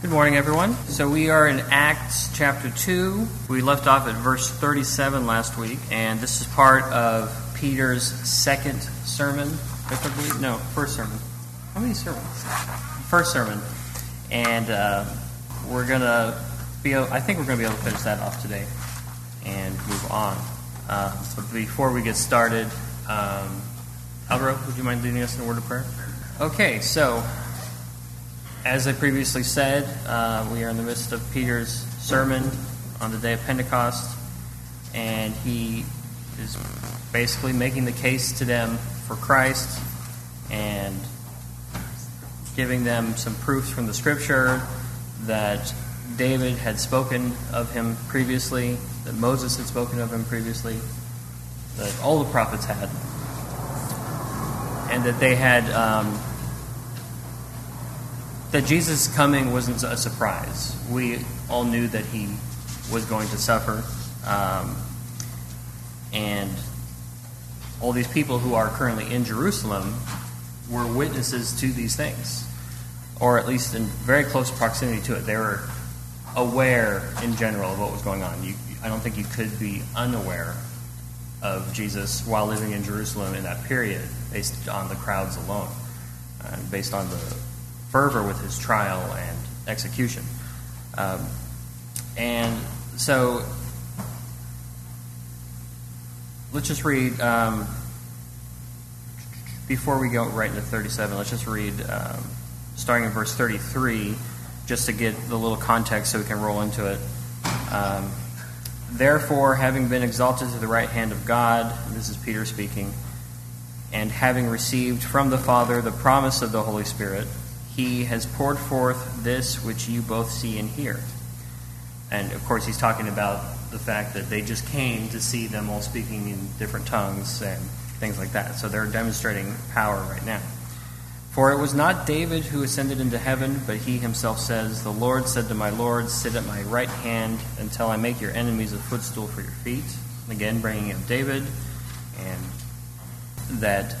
Good morning, everyone. So we are in Acts chapter 2. We left off at verse 37 last week, and this is part of Peter's second sermon. Believe, no, first sermon. How many sermons? First sermon. And uh, we're going to be, I think we're going to be able to finish that off today and move on. Uh, but before we get started, um, Alvaro, would you mind leading us in a word of prayer? Okay, so as I previously said, uh, we are in the midst of Peter's sermon on the day of Pentecost, and he is basically making the case to them for Christ and giving them some proofs from the scripture that David had spoken of him previously, that Moses had spoken of him previously, that all the prophets had, and that they had. Um, that Jesus' coming wasn't a surprise. We all knew that he was going to suffer. Um, and all these people who are currently in Jerusalem were witnesses to these things, or at least in very close proximity to it. They were aware in general of what was going on. You, I don't think you could be unaware of Jesus while living in Jerusalem in that period based on the crowds alone, uh, based on the fervor with his trial and execution. Um, and so let's just read, um, before we go right into 37, let's just read um, starting in verse 33, just to get the little context so we can roll into it. Um, Therefore, having been exalted to the right hand of God, this is Peter speaking, and having received from the Father the promise of the Holy Spirit, he has poured forth this which you both see and hear. And of course, he's talking about the fact that they just came to see them all speaking in different tongues and things like that. So they're demonstrating power right now. For it was not David who ascended into heaven, but he himself says, The Lord said to my Lord, Sit at my right hand until I make your enemies a footstool for your feet. Again, bringing up David, and that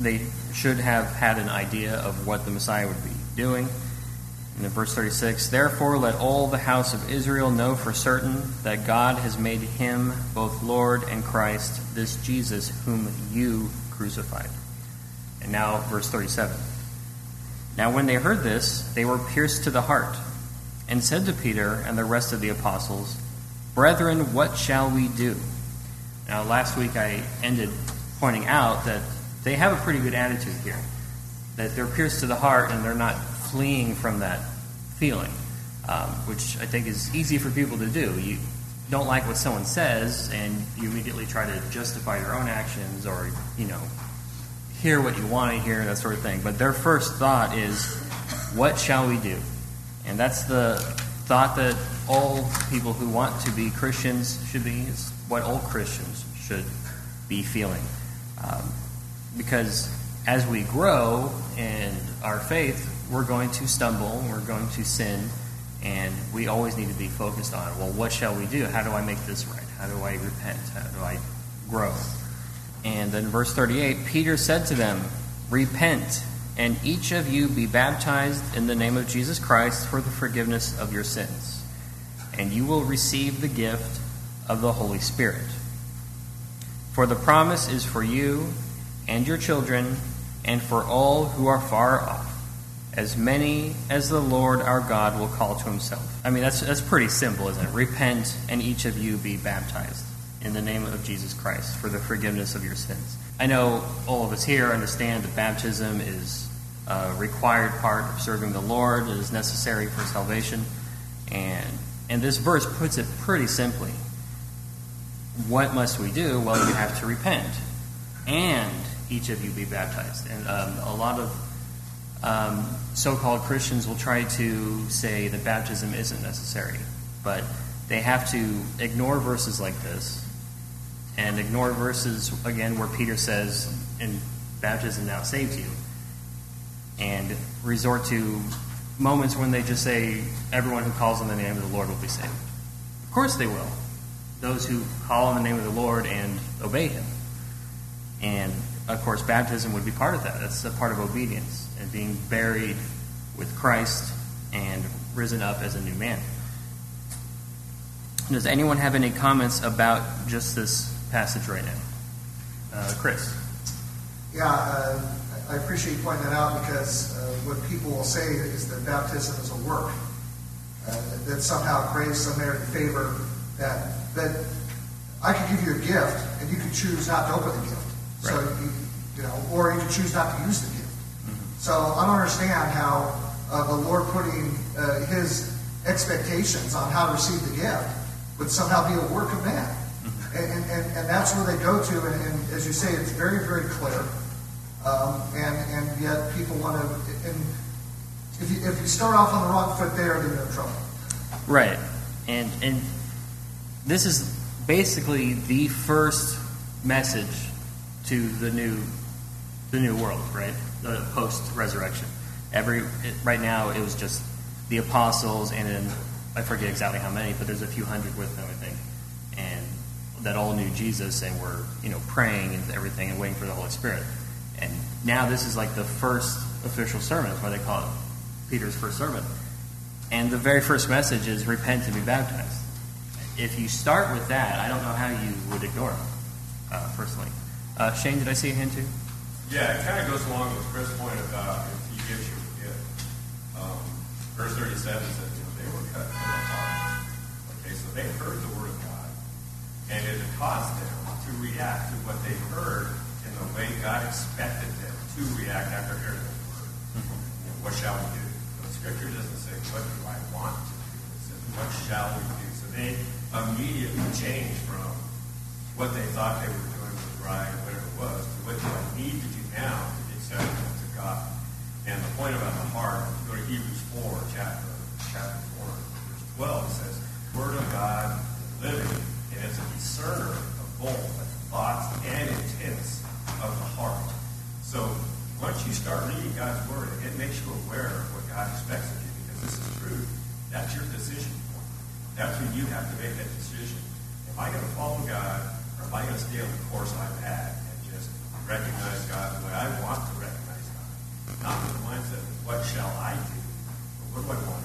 they should have had an idea of what the Messiah would be doing. And in verse 36, therefore let all the house of Israel know for certain that God has made him both Lord and Christ, this Jesus whom you crucified. And now, verse 37. Now, when they heard this, they were pierced to the heart, and said to Peter and the rest of the apostles, Brethren, what shall we do? Now, last week I ended pointing out that they have a pretty good attitude here. That they're pierced to the heart and they're not fleeing from that feeling, um, which I think is easy for people to do. You don't like what someone says and you immediately try to justify your own actions or, you know, hear what you want to hear, that sort of thing. But their first thought is, what shall we do? And that's the thought that all people who want to be Christians should be. It's what all Christians should be feeling. Um, because as we grow in our faith, we're going to stumble, we're going to sin, and we always need to be focused on, well, what shall we do? How do I make this right? How do I repent? How do I grow? And then verse 38 Peter said to them, Repent, and each of you be baptized in the name of Jesus Christ for the forgiveness of your sins, and you will receive the gift of the Holy Spirit. For the promise is for you and your children, and for all who are far off, as many as the Lord our God will call to himself. I mean, that's, that's pretty simple, isn't it? Repent, and each of you be baptized in the name of Jesus Christ for the forgiveness of your sins. I know all of us here understand that baptism is a required part of serving the Lord, it is necessary for salvation. And, and this verse puts it pretty simply. What must we do? Well, you have to repent. And each of you be baptized. And um, a lot of um, so called Christians will try to say that baptism isn't necessary, but they have to ignore verses like this and ignore verses, again, where Peter says, in baptism now saves you, and resort to moments when they just say, everyone who calls on the name of the Lord will be saved. Of course they will. Those who call on the name of the Lord and obey Him. And of course, baptism would be part of that. That's a part of obedience and being buried with Christ and risen up as a new man. Does anyone have any comments about just this passage right now? Uh, Chris. Yeah, uh, I appreciate you pointing that out because uh, what people will say is that baptism is a work. Uh, that somehow grace, some merit favor, that, that I could give you a gift and you could choose not to open the gift. Right. So, you, you, know, or you could choose not to use the gift. Mm-hmm. So I don't understand how uh, the Lord putting uh, his expectations on how to receive the gift would somehow be a work of man. Mm-hmm. And, and, and that's where they go to, and, and as you say, it's very, very clear. Um, and, and yet people want to, and if you, if you start off on the wrong foot there, then you're in trouble. Right. And, and this is basically the first message to the new, the new world, right? The post resurrection. Every, right now it was just the apostles and then I forget exactly how many, but there's a few hundred with them, I think, and that all knew Jesus and were you know praying and everything and waiting for the Holy Spirit. And now this is like the first official sermon. That's why they call it Peter's first sermon. And the very first message is repent and be baptized. If you start with that, I don't know how you would ignore it, uh, personally. Uh, Shane, did I see a hand too? Yeah, it kind of goes along with Chris' point about if he gives you a gift. Um, verse 37 says, you know, they were cut from the heart. Okay, so they heard the word of God, and it caused them to react to what they heard in the way God expected them to react after hearing the word. Mm-hmm. You know, what shall we do? The scripture doesn't say, what do I want to do? It says, what shall we do? So they immediately changed from what they thought they were doing was right, or whatever it was, what do I need to do now to be acceptable to God? And the point about the heart, if you go to Hebrews 4, chapter, chapter 4, verse 12 it says, Word of God living, and it's a discerner of both the thoughts and intents of the heart. So once you start reading God's Word, it makes you aware of what God expects of you, because this is truth. That's your decision point. That's when you have to make that decision. Am I going to follow God, or am I going to stay on the course I've had recognize God the way I want to recognize God? Not with the mindset of what shall I do, but what do I want?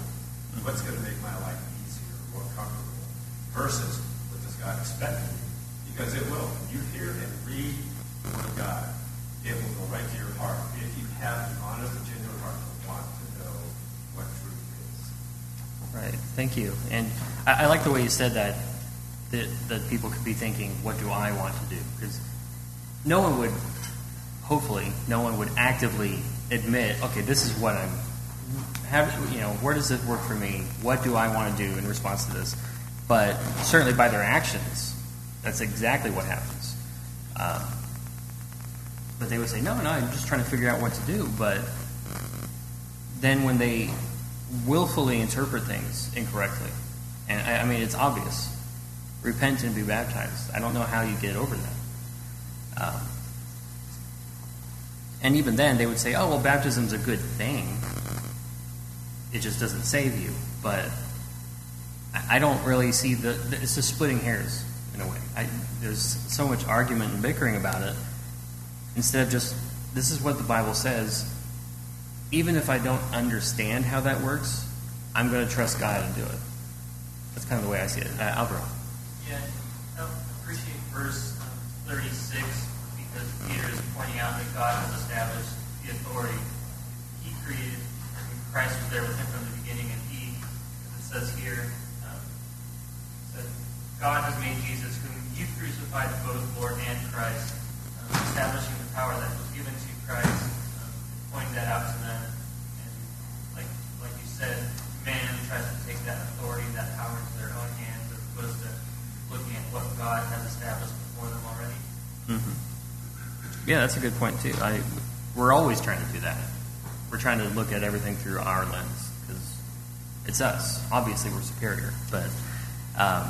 What's going to make my life easier, more comfortable, versus what does God expect of me? Because it will. When you hear and read the Word of God, it will go right to your heart. If you have an honest and genuine heart to want to know what truth is. Right. Thank you. And I, I like the way you said that, that, that people could be thinking, what do I want to do? Because no one would, hopefully, no one would actively admit, okay, this is what I'm have, you know, where does it work for me? What do I want to do in response to this? But certainly by their actions, that's exactly what happens. Um, but they would say, no, no, I'm just trying to figure out what to do. But then when they willfully interpret things incorrectly, and I, I mean, it's obvious repent and be baptized. I don't know how you get over that. Um, and even then, they would say, oh, well, baptism's a good thing it just doesn't save you. But I don't really see the, it's just splitting hairs in a way. I, there's so much argument and bickering about it. Instead of just this is what the Bible says. Even if I don't understand how that works, I'm going to trust God and do it. That's kind of the way I see it. Uh, Alvaro. Yeah, I appreciate verse um, 36 because Peter is pointing out that God has established the authority. He created Christ was there with him from the beginning, and he, as it says here, um, said, God has made Jesus, whom you crucified, both Lord and Christ, um, establishing the power that was given to Christ, um, pointing that out to them. And like, like you said, man tries to take that authority, that power into their own hands, as opposed to looking at what God has established before them already. Mm-hmm. Yeah, that's a good point too. I, we're always trying to do that we're trying to look at everything through our lens because it's us. Obviously, we're superior, but um,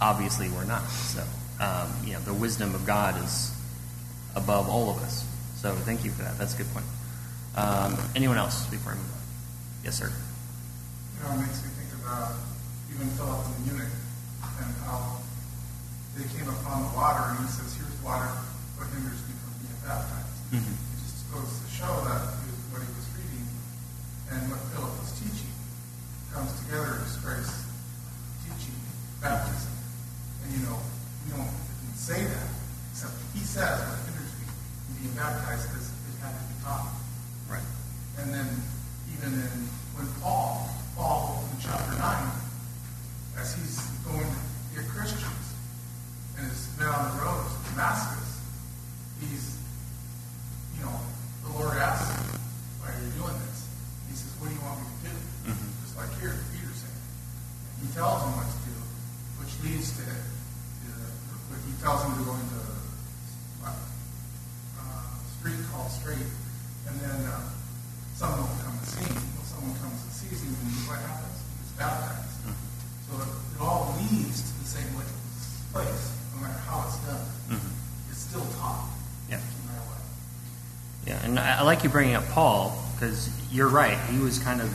obviously we're not. So, um, you know, the wisdom of God is above all of us. So, thank you for that. That's a good point. Um, anyone else before I move on? Yes, sir. You know, it makes me think about even Philip and the eunuch and how they came upon the water, and he says, "Here's water. What hinders me from being baptized?" Mm-hmm. It just goes to show that what he was reading and what Philip was teaching. comes together is Christ teaching baptism. And you know, we don't say that, except he says what hinders me from being baptized because it had to be taught. Right. And then even in when Paul, Paul in chapter nine, as he's going to get Christians and has been on the road to Damascus, he's you know, the Lord asks him, Why are you doing this? He says, What do you want me to do? Just like here, Peter's saying. And he tells him what to do, which leads to, to he tells him to go into a uh, street called Straight, and then uh, someone will come and see him. Well, someone comes and sees him, and what happens? He's baptized. So it, it all leads to the same place, no matter how it's done. It's still taught, Yeah. no matter what. Yeah, and I, like you bringing up Paul because you're right. He was kind of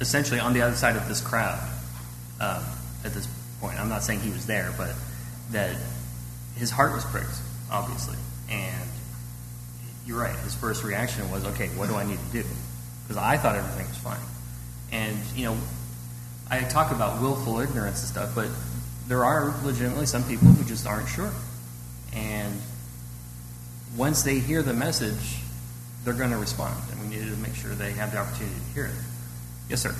essentially on the other side of this crowd um, at this point. I'm not saying he was there, but that his heart was pricked, obviously. And you're right. His first reaction was, okay, what do I need to do? Because I thought everything was fine. And, you know, I talk about willful ignorance and stuff, but there are legitimately some people who just aren't sure. And once they hear the message, they're going to respond, and we need to make sure they have the opportunity to hear it. Yes, sir.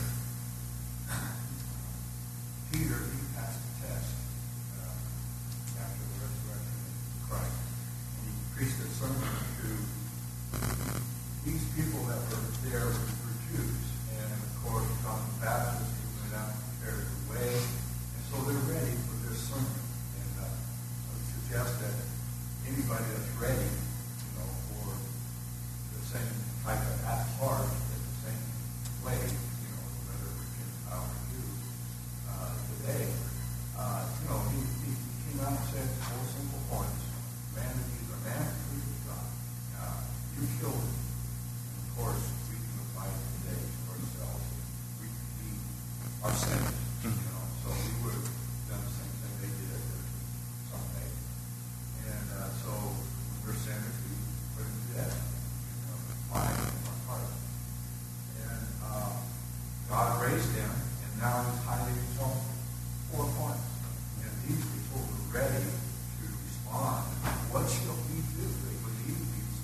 Peter, he passed the test uh, after the resurrection of Christ. And he preached a sermon to these people that were there were Jews. And of course, John the Baptist, he went out and prepared the way. And so they're ready for this sermon. And uh, I would suggest that anybody that's ready, you know, for the same type of at heart, in the same way, you know, whether we can power you uh, today. Uh, you know, he, he came out and said four simple points. Man is a man who is God. Uh, you killed him. And of course, we can apply it today to ourselves. We, we are sinners, you know, so we would have done the same thing they did someday. And uh, so when we're sinners, we put him to death. You know, mind and our heart. And uh, God raised him, and now he's highly exalted. Four points. And these people were ready to respond. What shall we do? They believe these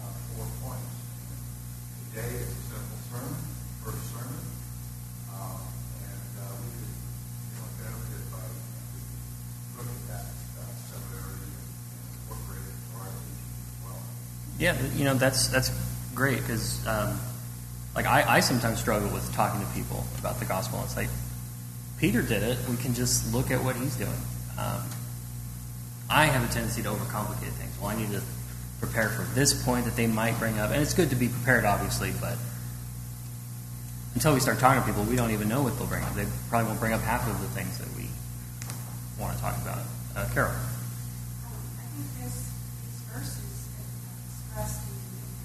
uh, four points. And today it's a simple sermon, first sermon. Um, and uh, we could, you know, benefit by looking at that uh, seminary and incorporate it into our teaching as well. Yeah, you know that's that's great because, um, like, I, I sometimes struggle with talking to people about the gospel. It's like Peter did it; we can just look at what he's doing. Um, I have a tendency to overcomplicate things. Well, I need to prepare for this point that they might bring up, and it's good to be prepared, obviously, but until we start talking to people, we don't even know what they'll bring up. They probably won't bring up half of the things that we want to talk about. Uh, Carol. Um, I think this, express the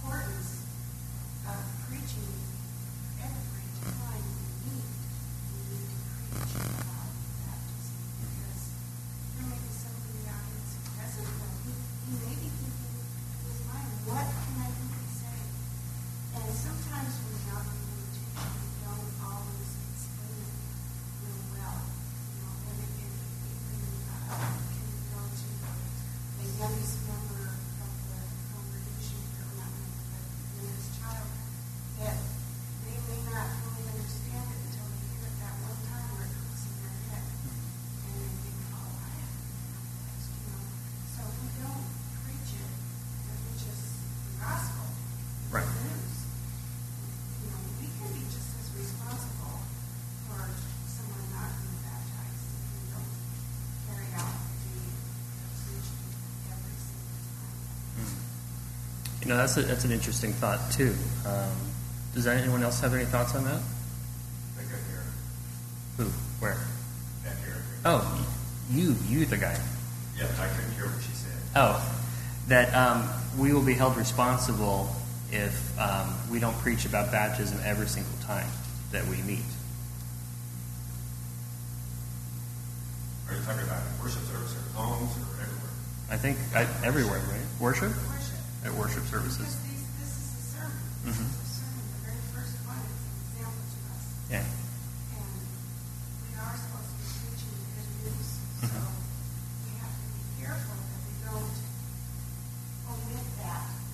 importance of preaching every time we meet. We need to preach about baptism because there may be somebody in the audience who doesn't know. He, he may be thinking in his mind, what can I really say? And sometimes when we're out in the teaching, we don't always explain it real well. You know, and it, it, it can, uh, can go to the youngest member of the congregation, or not member, but the youngest child, that they may not fully understand it until they hear it that one time where it comes in their head. And they think, oh, I have to be baptized, you know. So if we don't preach it, which is the gospel, Right. the news, you know, we can be just as responsible for someone not being baptized if we don't carry out the duty of preaching every single time. Know, that's a, that's an interesting thought too. Um, does anyone else have any thoughts on that? I think I hear. Who? Where? Back here. Oh, you, you, the guy. Yeah, I couldn't hear what she said. Oh, that um, we will be held responsible if um, we don't preach about baptism every single time that we meet. Are you talking about worship service or homes or everywhere? I think I, everywhere, right? Worship at worship services. Mm-hmm. mm-hmm.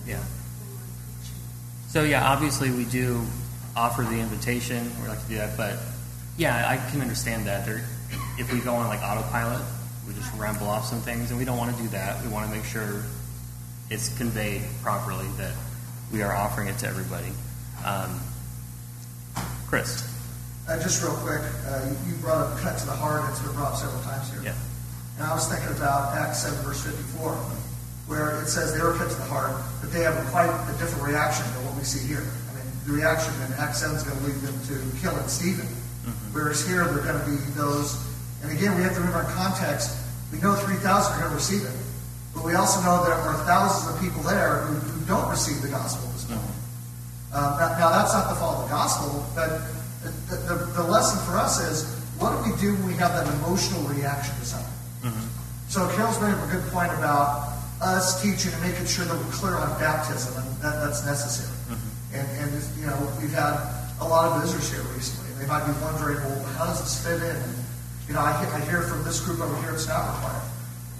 Yeah. So yeah, obviously we do offer the invitation. We like to do that, but yeah, I can understand that. There, if we go on like autopilot, we just ramble off some things, and we don't want to do that. We want to make sure it's conveyed properly that we are offering it to everybody. Um, Chris, Uh, just real quick, uh, you, you brought up cut to the heart. It's been brought up several times here. yeah, And I was thinking about Acts 7, verse 54, where it says they were cut to the heart, but they have quite a different reaction than what we see here. I mean, the reaction in Acts 7 is going to lead them to killing Stephen. Whereas here, they're going to be those, and again, we have to remember in context, we know 3,000 are going to receive it, but we also know there are thousands of people there who, who don't receive the gospel this morning. Uh, now, now, that's not the fault of the gospel, but the, the, the lesson for us is what do we do when we have that emotional reaction to something? So Carol's made up a good point about us teaching and making sure that we're clear on baptism, and that, that's necessary. And, and you know, we've had a lot of visitors here recently, and they might be wondering, well, how does this fit in? And, you know, I, I hear from this group over here it's not required,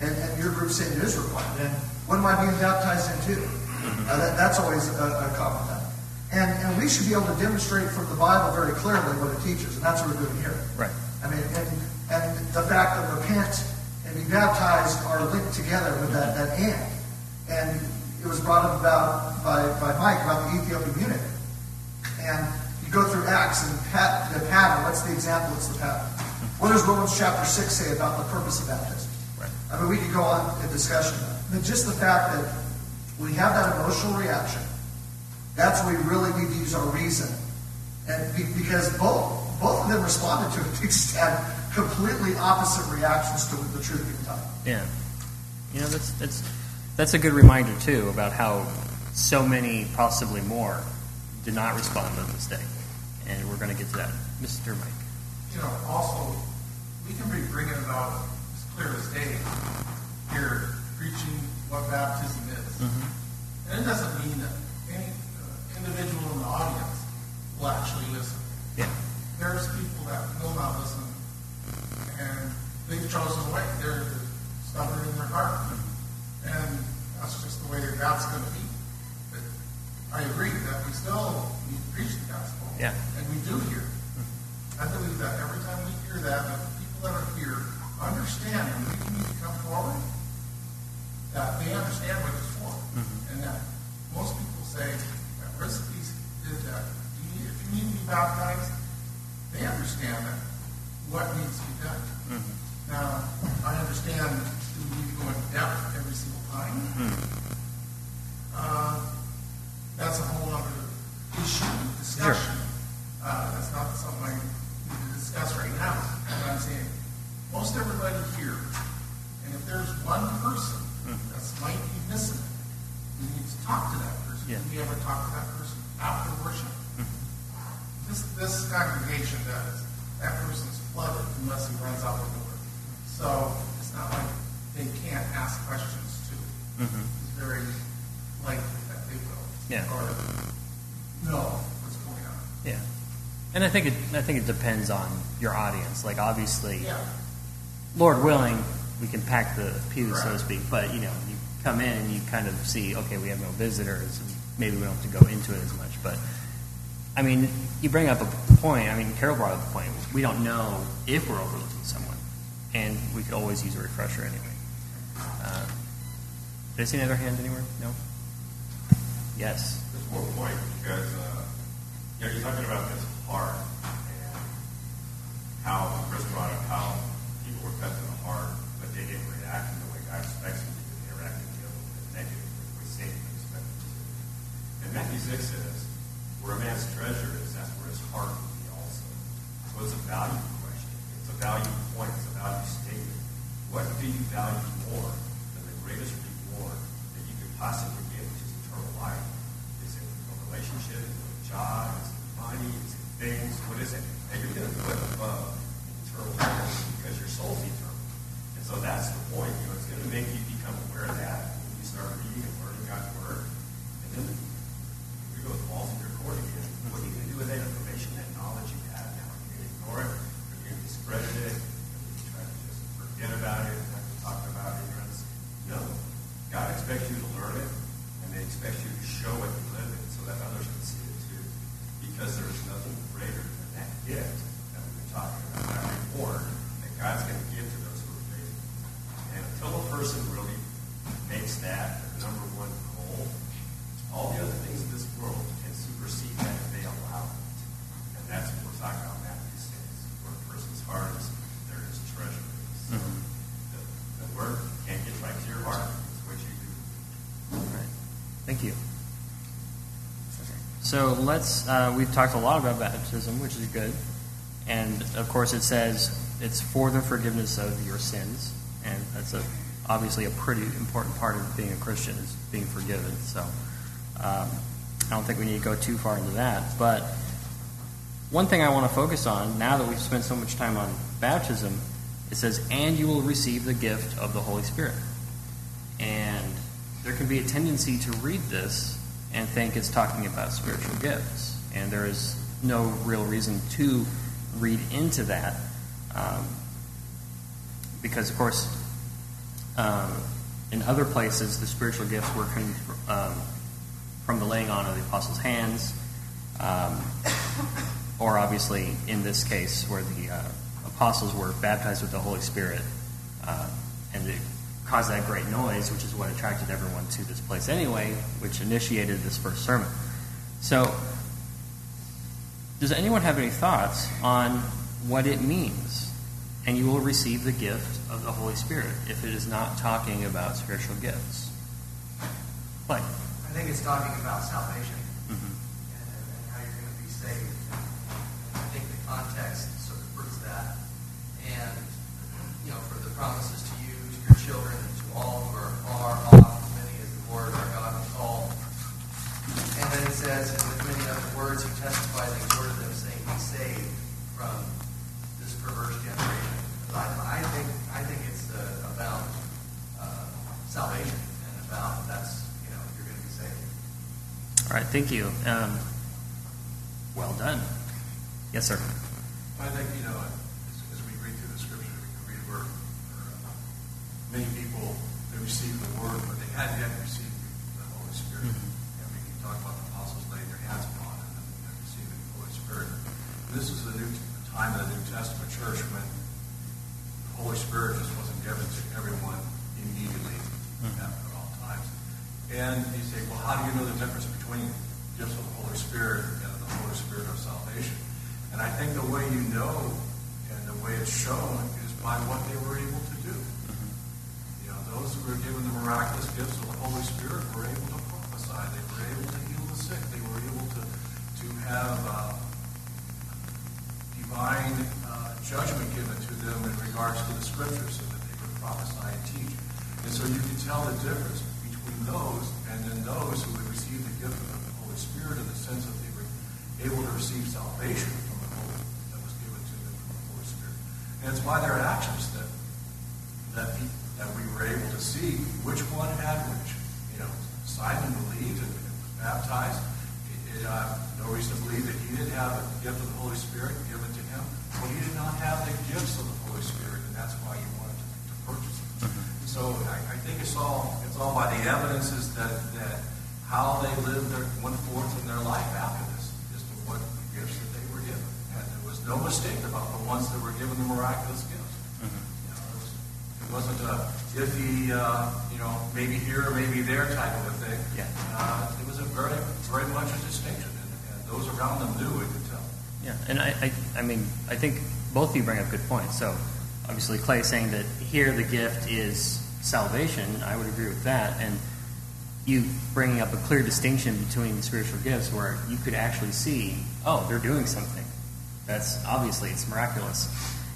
and, and your group saying it is required. And what am I being baptized into? Uh, that, that's always a, a common thing. And, and we should be able to demonstrate from the Bible very clearly what it teaches, and that's what we're doing here. right. I mean, and, and the fact that repent and be baptized are linked together with that, that and. And it was brought up about by, by Mike about the Ethiopian eunuch. And you go through Acts and pat, the pattern, what's the example, what's the pattern? What does Romans chapter 6 say about the purpose of baptism? Right. I mean, we could go on a discussion. But just the fact that we have that emotional reaction, that's where we really need to use our reason. And because both both of them responded to it, they just had completely opposite reactions to the truth being taught. Yeah, you know that's that's that's a good reminder too about how so many, possibly more, did not respond on this day, and we're going to get to that, Mr. Mike. You know, also, we can be bringing it out as clear as day here, preaching what baptism is. Mm-hmm. And it doesn't mean that any uh, individual in the audience will actually listen. Yeah, There's people that will not listen, and they've chosen a way. They're stubborn in their heart, mm-hmm. and that's just the way that that's going to be. But I agree that we still need to preach the gospel, Yeah. and we do here. Mm-hmm. I believe that every time we hear that the people that are here understand when we need to come forward, that they understand what it's for, mm-hmm. and that most people say that Risky did that. Do you need- If you need to be baptized, they understand that what needs to be done. Mm-hmm. Now, I understand we need to go in depth every single time. Uh, that's a whole other issue, discussion. Uh, that's not something I need to discuss right now. But I'm saying, most everybody here, and if there's one person that's might be missing it, we need to talk to that person. Yeah. Do we ever talk to that person after worship? This, this congregation does. That person's flooded unless he runs out the door. So it's not like they can't ask questions to. It's very likely that they will. Yeah. Or know what's going on. yeah, and I think it I think it depends on your audience. Like obviously, Yeah. Lord willing, we can pack the pews, so to speak. But you know, you come in and you kind of see, okay, we have no visitors, and maybe we don't have to go into it as much. But I mean, you bring up a point. I mean, Carol brought up a point. We don't know if we're overlooking someone, and we could always use a refresher anyway. Uh, did I see another hand anywhere? No. Yes. Just one point, because, uh, you know, you're talking about this heart and how, Chris brought up how people were cut to the heart, but they didn't react in the way God expects them to. They reacted the other way, negatively, the way Satan expected them to. And Matthew 6 says, where a man's treasure is, that's where his heart will be also. So it's a value question. It's a value point. It's a value statement. What do you value more than the greatest reward that you could possibly get, which is eternal life? Is it a relationship? Is it a job? Is it money? Is it things? What is it? And you're going to put above eternal life because your soul's eternal. And so that's the point. You know, it's going to make you become aware of that when you start reading and learning God's word. And then you go to the walls of your court again. What are you going to do with that information, that knowledge you have now? Are you going to ignore it? Are you going to discredit it? Are you going to try to just forget about it, not to talk about ignorance? No. God expects you to learn it, So let's, uh, we've talked a lot about baptism, which is good. And of course, it says it's for the forgiveness of your sins. And that's a, obviously a pretty important part of being a Christian, is being forgiven. So um, I don't think we need to go too far into that. But one thing I want to focus on, now that we've spent so much time on baptism, it says, and you will receive the gift of the Holy Spirit. And can be a tendency to read this and think it's talking about spiritual gifts. And there is no real reason to read into that. Um, because, of course, um, in other places, the spiritual gifts were um, from the laying on of the apostles' hands, um, or obviously in this case, where the uh, apostles were baptized with the Holy Spirit, uh, and it caused that great noise, which is what attracted everyone to this place anyway, which initiated this first sermon. So, does anyone have any thoughts on what it means? And you will receive the gift of the Holy Spirit if it is not talking about spiritual gifts. Like, I think it's talking about salvation thank you. Um, well done. Yes, sir. Judgment given to them in regards to the scriptures so that they could prophesy and teach. And so you can tell the difference between those and then those who would receive the gift of the Holy Spirit in the sense that they were able to receive salvation from the Holy that was given to them from the Holy Spirit. And it's by their actions that that, he, that we were able to see which one had which. You know, Simon believed and, and was baptized. It, it, uh, no reason to believe that he didn't have the gift of the Holy Spirit given to. Well, he did not have the gifts of the Holy Spirit, and that's why he wanted to, to purchase it. And so I, I think it's all it's all by the evidences that that how they lived their went forth in their life after this as to what the gifts that they were given. And there was no mistake about the ones that were given the miraculous gifts. You know, it, was, it wasn't a iffy, uh, you know, maybe here or maybe there type of a thing. Yeah. Uh, it was a very, very much a distinction, and, and those around them knew it. Yeah, and I, I, I mean, I think both of you bring up good points. So, obviously, Clay saying that here the gift is salvation, I would agree with that. And you bringing up a clear distinction between spiritual gifts where you could actually see, oh, they're doing something. That's obviously it's miraculous.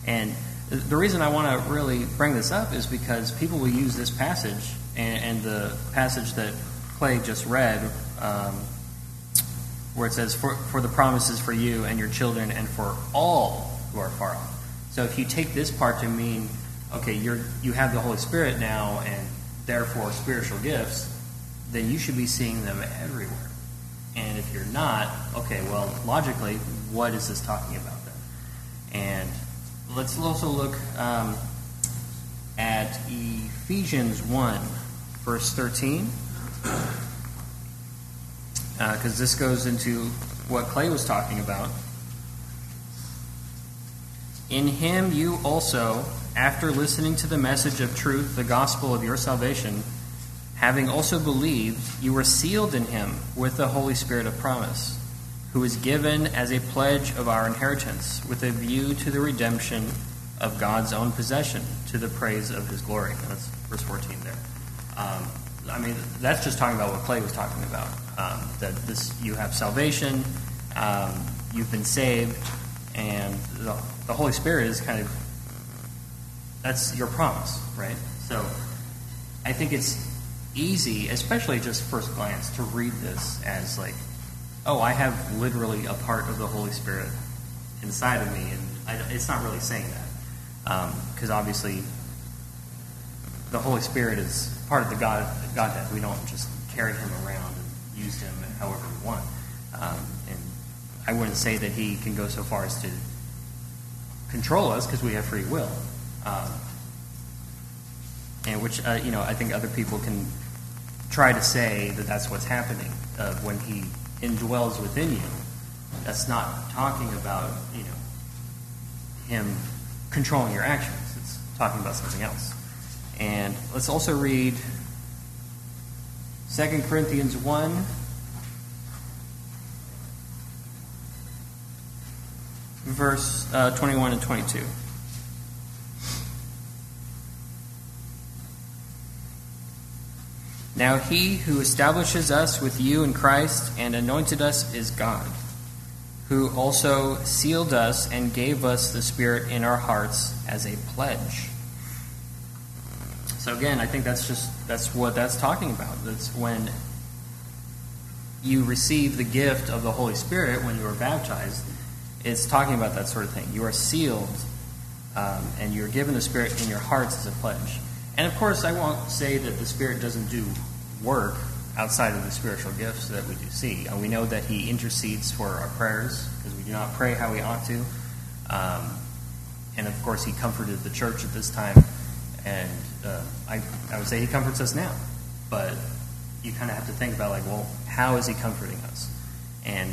And the- reason I want to really bring this up is because people will use this passage and, and the passage that Clay just read. Um, where it says, for, for the promises for you and your children and for all who are far off. So if you take this part to mean, okay, you're, you have the Holy Spirit now and therefore spiritual gifts, then you should be seeing them everywhere. And if you're not, okay, well, logically, what is this talking about then? And let's also look um, at Ephesians 1, verse 13 because this goes into what Clay was talking about. In him you also, after listening to the message of truth, the gospel of your salvation, having also believed, you were sealed in him with the Holy Spirit of promise, who is given as a pledge of our inheritance, with a view to the redemption of God's own possession, to the praise of his glory. That's verse 14 there. Um, I mean, that's just talking about what Clay was talking about. Um, that this you have salvation, um, you've been saved, and the, the Holy Spirit is kind of that's your promise, right? So I think it's easy, especially just first glance, to read this as like, oh, I have literally a part of the Holy Spirit inside of me, and I, it's not really saying that because obviously the Holy Spirit is part of the God Godhead. We don't just carry him around and use him however we want. Um, and I wouldn't say that he can go so far as to control us because we have free will. Um, and which uh, you know I think other people can try to say that that's what's happening uh, when he indwells within you. That's not talking about you know him controlling your actions. It's talking about something else. And let's also read 2 Corinthians 1. Verse uh, 21 and 22. Now he who establishes us with you in Christ and anointed us is God, who also sealed us and gave us the Spirit in our hearts as a pledge. So again, I think that's just that's what that's talking about. That's when you receive the gift of the Holy Spirit when you are baptized. It's talking about that sort of thing. You are sealed, um, and you're given the Spirit in your hearts as a pledge. And of course, I won't say that the Spirit doesn't do work outside of the spiritual gifts that we do see. Uh, we know that He intercedes for our prayers because we do not pray how we ought to. Um, and of course, He comforted the church at this time. And uh, I, I would say He comforts us now. But you kind of have to think about, like, well, how is He comforting us? And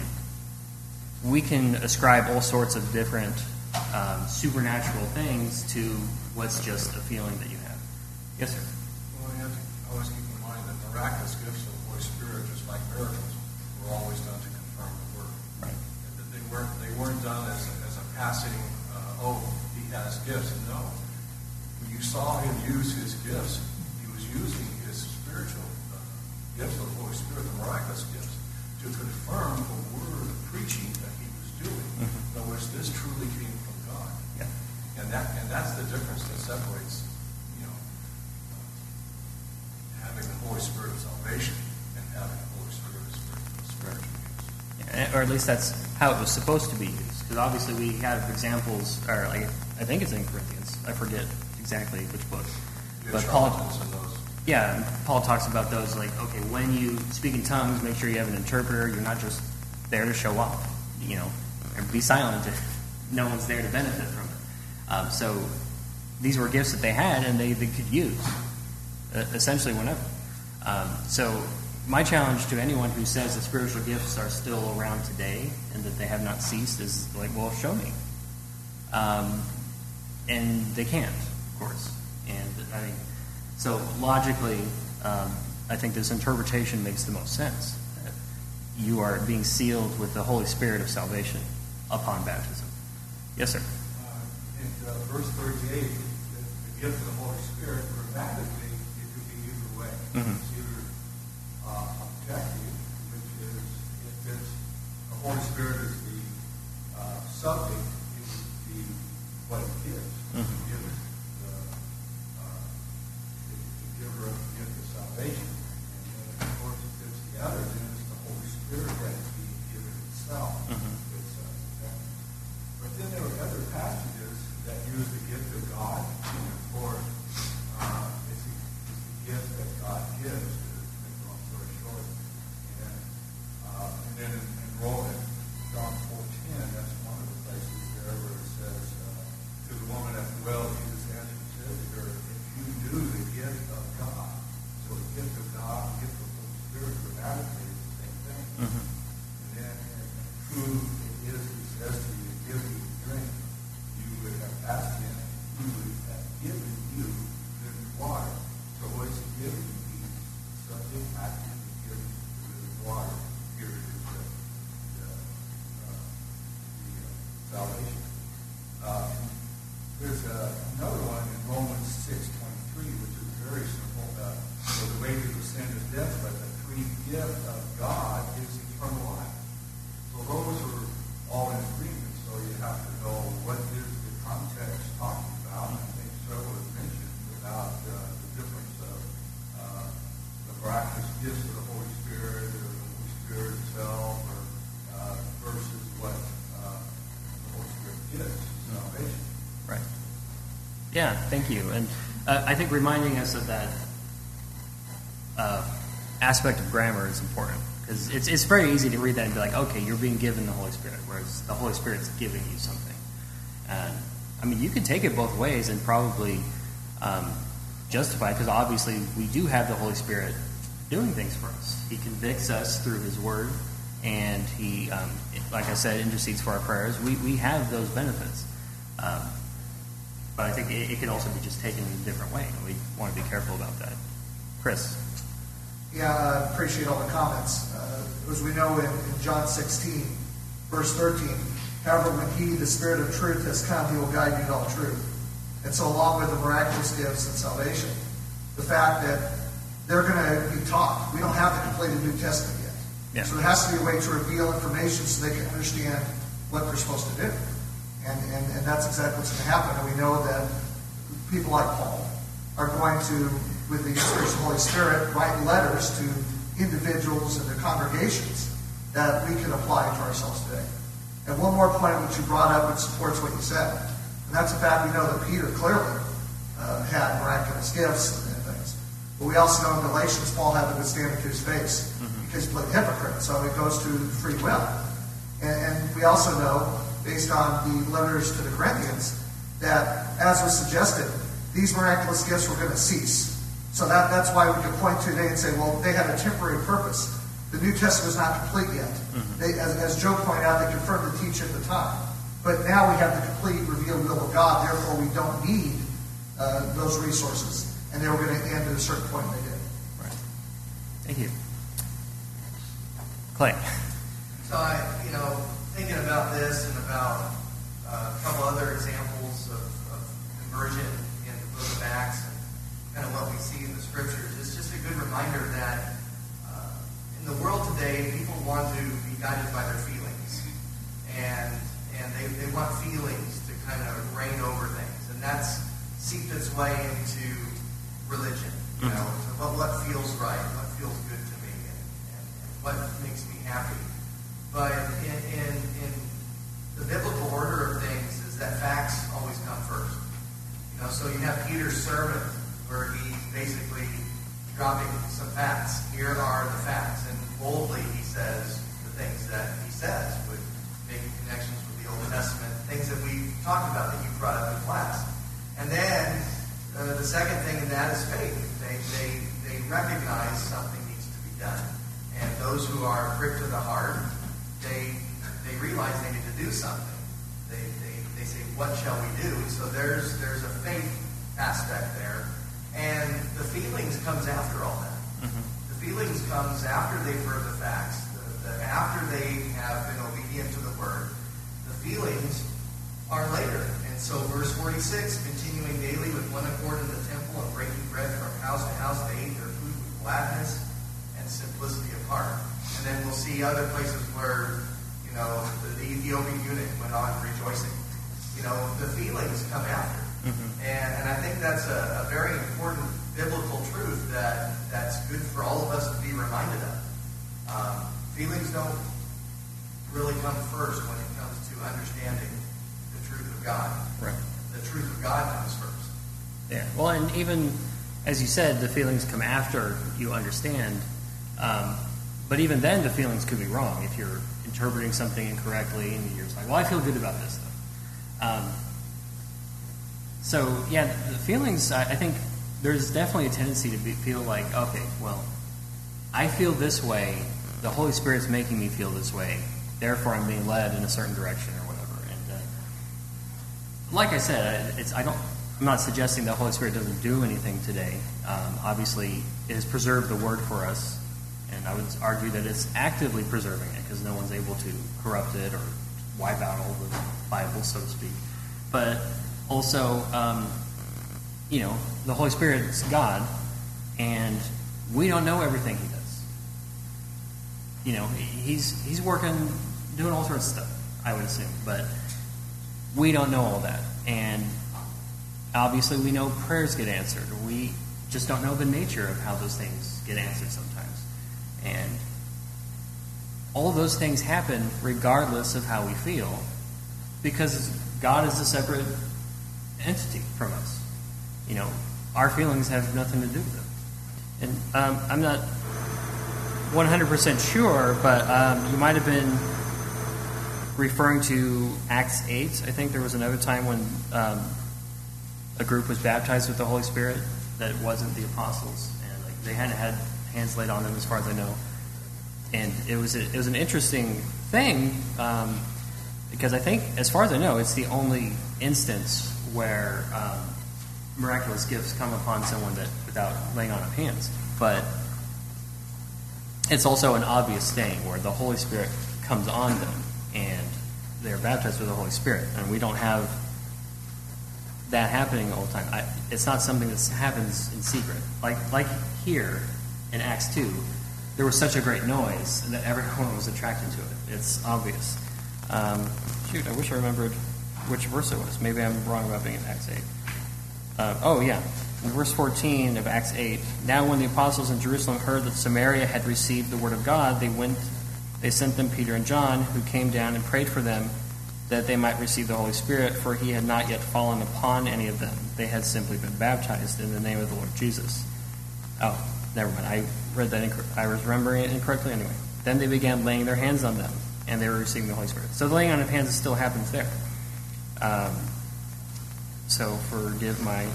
we can ascribe all sorts of different um, supernatural things to what's just a feeling that you have. Yes, sir. Well, you have to always keep in mind that miraculous gifts of the Holy Spirit, just like miracles, were always done to confirm the word. Right. They weren't, they weren't done as, as a passing, uh, oh, he has gifts. No. You saw him use his gifts, he was using his spiritual uh, gifts of the Holy Spirit, the miraculous gifts, to confirm the word of preaching that he was doing. Mhm. In other words, this truly came from God. Yeah. And that and that's the difference that separates, you know, having the Holy Spirit of salvation and having the Holy Spirit of spiritual, spiritual gifts. Yeah, or at least that's how it was supposed to be used. Because obviously we have examples, or like I think it's in Corinthians. I forget exactly which book, The but Paul, charlatans and those. yeah, Paul talks about those. Like, okay, when you speak in tongues, make sure you have an interpreter. You're not just there to show off. You know, or be silent if no one's there to benefit from it. Um, so these were gifts that they had, and they, they could use uh, essentially whenever. Um, so my challenge to anyone who says that spiritual gifts are still around today and that they have not ceased is like, well, show me. Um, and they can't, course. And I mean, so logically, um, I think this interpretation makes the most sense. That you are being sealed with the Holy Spirit of salvation upon baptism. Yes, sir. Uh, in uh, verse 38, the, the gift of the Holy Spirit, grammatically, it could be either way. Mhm. It's either uh, objective, which is if it's the Holy Spirit is the uh, subject, it would be what it gives. Mhm. It gives the, uh, the, the giver of the gift of salvation. And then, of course, if it's the other, then it's the Holy Spirit that is being given itself. Mhm. Right. Yeah, thank you. And uh, I think reminding us of that uh, aspect of grammar is important because it's, it's very easy to read that and be like, okay, you're being given the Holy Spirit, whereas the Holy Spirit's giving you something. And I mean, you could take it both ways and probably um, justify it because obviously we do have the Holy Spirit doing things for us. He convicts us through His Word and He, um, like I said, intercedes for our prayers. We, we have those benefits. Um, but I think it, it can also be just taken in a different way, and we want to be careful about that. Chris. Yeah, I appreciate all the comments. Uh, as we know in, in John 16, verse 13, however, when He, the Spirit of truth, has come, He will guide you to all truth. And so, along with the miraculous gifts and salvation, the fact that they're going to be taught. We don't have the completed New Testament. Yeah. So there has to be a way to reveal information so they can understand what they're supposed to do. And, and, and that's exactly what's going to happen. And we know that people like Paul are going to, with the inspiration of the Holy Spirit, write letters to individuals and their congregations that we can apply to ourselves today. And one more point which you brought up which supports what you said. And that's the fact we know that Peter clearly uh, had miraculous gifts and, and things. But we also know in Galatians, Paul had to withstand it to his face because he played hypocrite. So it goes to free will. And, and we also know, based on the letters to the Corinthians, that, as was suggested, these miraculous gifts were going to cease. So that, that's why we can point to today and say, well, they had a temporary purpose. The New Testament is not complete yet. They, as, as Joe pointed out, they confirmed the teaching at the time. But now we have the complete revealed will of God. Therefore, we don't need uh, those resources. And they were going to end at a certain point, and they did. Right. Thank you. Clay. So I, you know, thinking about this and about uh, a couple other examples of, of conversion in the book of Acts and kind of what we see in the scriptures, it's just a good reminder that uh, in the world today, people want to be guided by their feelings. And and they, they want feelings to kind of reign over things. And that's seeped its way into religion. You know, so what, what feels right, what feels good to me, and, and, and what makes me happy. But in, in, in the biblical order of things is that facts always come first. You know, so you have Peter's sermon where he's basically dropping some facts. Here are the facts. And boldly he says the things that he says with making connections with the Old Testament, things that we talked about that you brought up in class. And then uh, the second thing in that is faith. They, they, they recognize something needs to be done. And those who are gripped to the heart, they, they realize they need to do something. They, they, they say, what shall we do? So there's, there's a faith aspect there. And the feelings comes after all that. Mm-hmm. The feelings comes after they've heard the facts, the, the, after they have been obedient to the word. The feelings are later. And so verse 46, continuing daily with one accord in the temple and breaking bread from house to house, they ate their food with gladness and simplicity of heart. And then we'll see other places where, you know, the, the Ethiopian eunuch went on rejoicing. You know, the feelings come after. And, and I think that's a, a very important biblical truth that, that's good for all of us to be reminded of. Um, feelings don't really come first when it comes to understanding the truth of God. Right. The truth of God comes first. Yeah. Well, and even as you said, the feelings come after you understand. Um, but even then, the feelings could be wrong if you're interpreting something incorrectly, and you're like, "Well, I feel good about this stuff." Um, so yeah, the feelings. I, I think there's definitely a tendency to be, feel like, okay, well, I feel this way. The Holy Spirit's making me feel this way. Therefore, I'm being led in a certain direction or whatever. And uh, like I said, it's I don't. I'm not suggesting the Holy Spirit doesn't do anything today. Um, obviously, it has preserved the Word for us, and I would argue that it's actively preserving it because no one's able to corrupt it or wipe out all the Bible, so to speak. But also, um, you know, the Holy Spirit is God, and we don't know everything He does. You know, He's He's working, doing all sorts of stuff. I would assume, but we don't know all that, and obviously we know prayers get answered. We just don't know the nature of how those things get answered sometimes, and all those things happen regardless of how we feel, because God is a separate entity from us. You know, our feelings have nothing to do with it. And um, I'm not 100% sure, but um, you might have been referring to Acts 8. I think there was another time when um, a group was baptized with the Holy Spirit that wasn't the apostles, and like they hadn't had hands laid on them, as far as I know. And it was a, it was an interesting thing um, because I think, as far as I know, it's the only instance where um, miraculous gifts come upon someone that without laying on of hands. But it's also an obvious thing where the Holy Spirit comes on them and they're baptized with the Holy Spirit, and we don't have that happening all the time. I, it's not something that happens in secret. Like like here in Acts two, there was such a great noise that everyone was attracted to it. It's obvious. Um, shoot, I wish I remembered which verse it was. Maybe I'm wrong about being in Acts eight. Uh, oh yeah, in verse 14 of Acts 8, now when the apostles in Jerusalem heard that Samaria had received the word of God, they went, they sent them Peter and John, who came down and prayed for them that they might receive the Holy Spirit, for he had not yet fallen upon any of them. They had simply been baptized in the name of the Lord Jesus. Oh, never mind. I read that incorrectly. I was remembering it incorrectly anyway. Then they began laying their hands on them, and they were receiving the Holy Spirit. So the laying on of hands still happens there. Um, so forgive my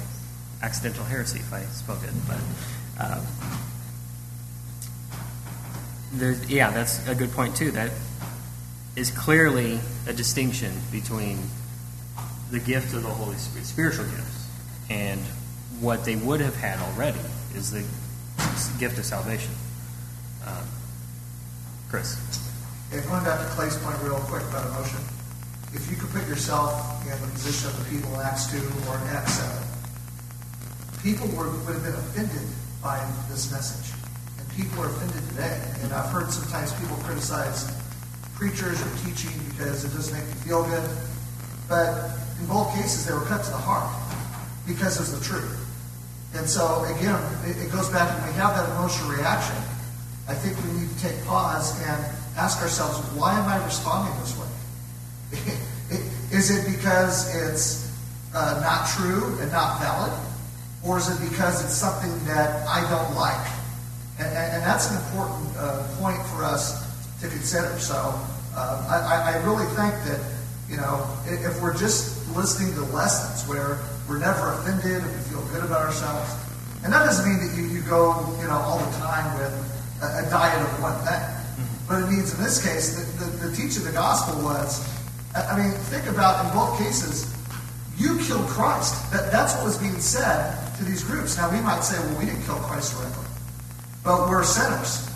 accidental heresy if I spoke it, but um, yeah, that's a good point too. That is clearly a distinction between the gift of the Holy Spirit, spiritual gifts, and what they would have had already is the gift of salvation. Um, Chris. Yeah, going back to Clay's point real quick about emotion. If you could put yourself in the position of the people in Acts 2 or in Acts 7, people were, would have been offended by this message. And people are offended today. And I've heard sometimes people criticize preachers or teaching because it doesn't make you feel good. But in both cases, they were cut to the heart because it's the truth. And so, again, it, it goes back when we have that emotional reaction. I think we need to take pause and ask ourselves, why am I responding this way? is it because it's uh, not true and not valid? Or is it because it's something that I don't like? And, and, and that's an important uh, point for us to consider. So uh, I, I, really think that, you know, if we're just listening to lessons where we're never offended and we feel good about ourselves, and that doesn't mean that you, you go, you know, all the time with a, a diet of one thing. Mm-hmm. But it means in this case, the, the, the teaching of the gospel was, I mean, think about in both cases, you killed Christ. That, that's what was being said to these groups. Now, we might say, well, we didn't kill Christ directly, but we're sinners.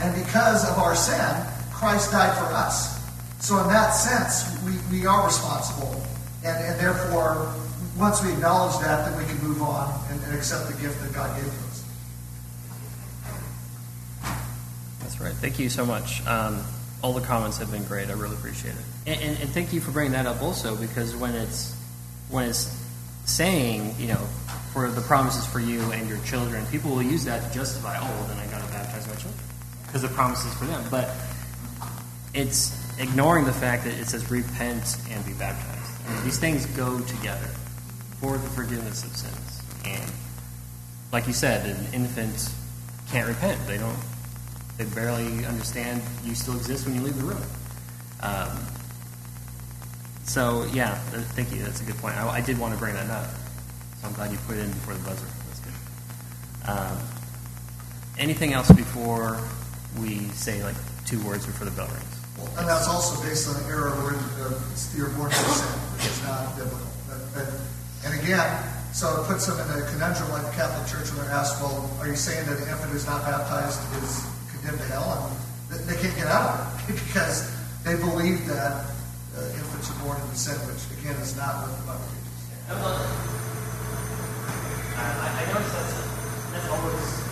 And because of our sin, Christ died for us. So, in that sense, we, we are responsible. And, and therefore, once we acknowledge that, then we can move on and, and accept the gift that God gave to us. That's right. Thank you so much. Um, all the comments have been great. I really appreciate it. And, and, and, thank you for bringing that up also, because when it's when it's saying, you know, for the promises for you and your children, people will use that to justify, oh, well, then I got to baptize my children because the promises for them. But it's ignoring the fact that it says repent and be baptized. I mean, these things go together for the forgiveness of sins. And like you said, an infant can't repent. They don't. They barely understand you still exist when you leave the room. Um, so yeah, thank you. That's a good point. I, I did want to bring that up. So I'm glad you put it in before the buzzer. That's good. Um, anything else before we say like two words before the bell rings? Well, and that's also based on the error where uh, born into sin, which is not biblical. And again, so it puts them in a conundrum like the Catholic Church when they're asked, well, are you saying that an infant who's not baptized is condemned to hell? And they can't get out of it because they believe that uh, infants are born into sin, which again is not what the Bible teaches. I, I noticed that's, that's always,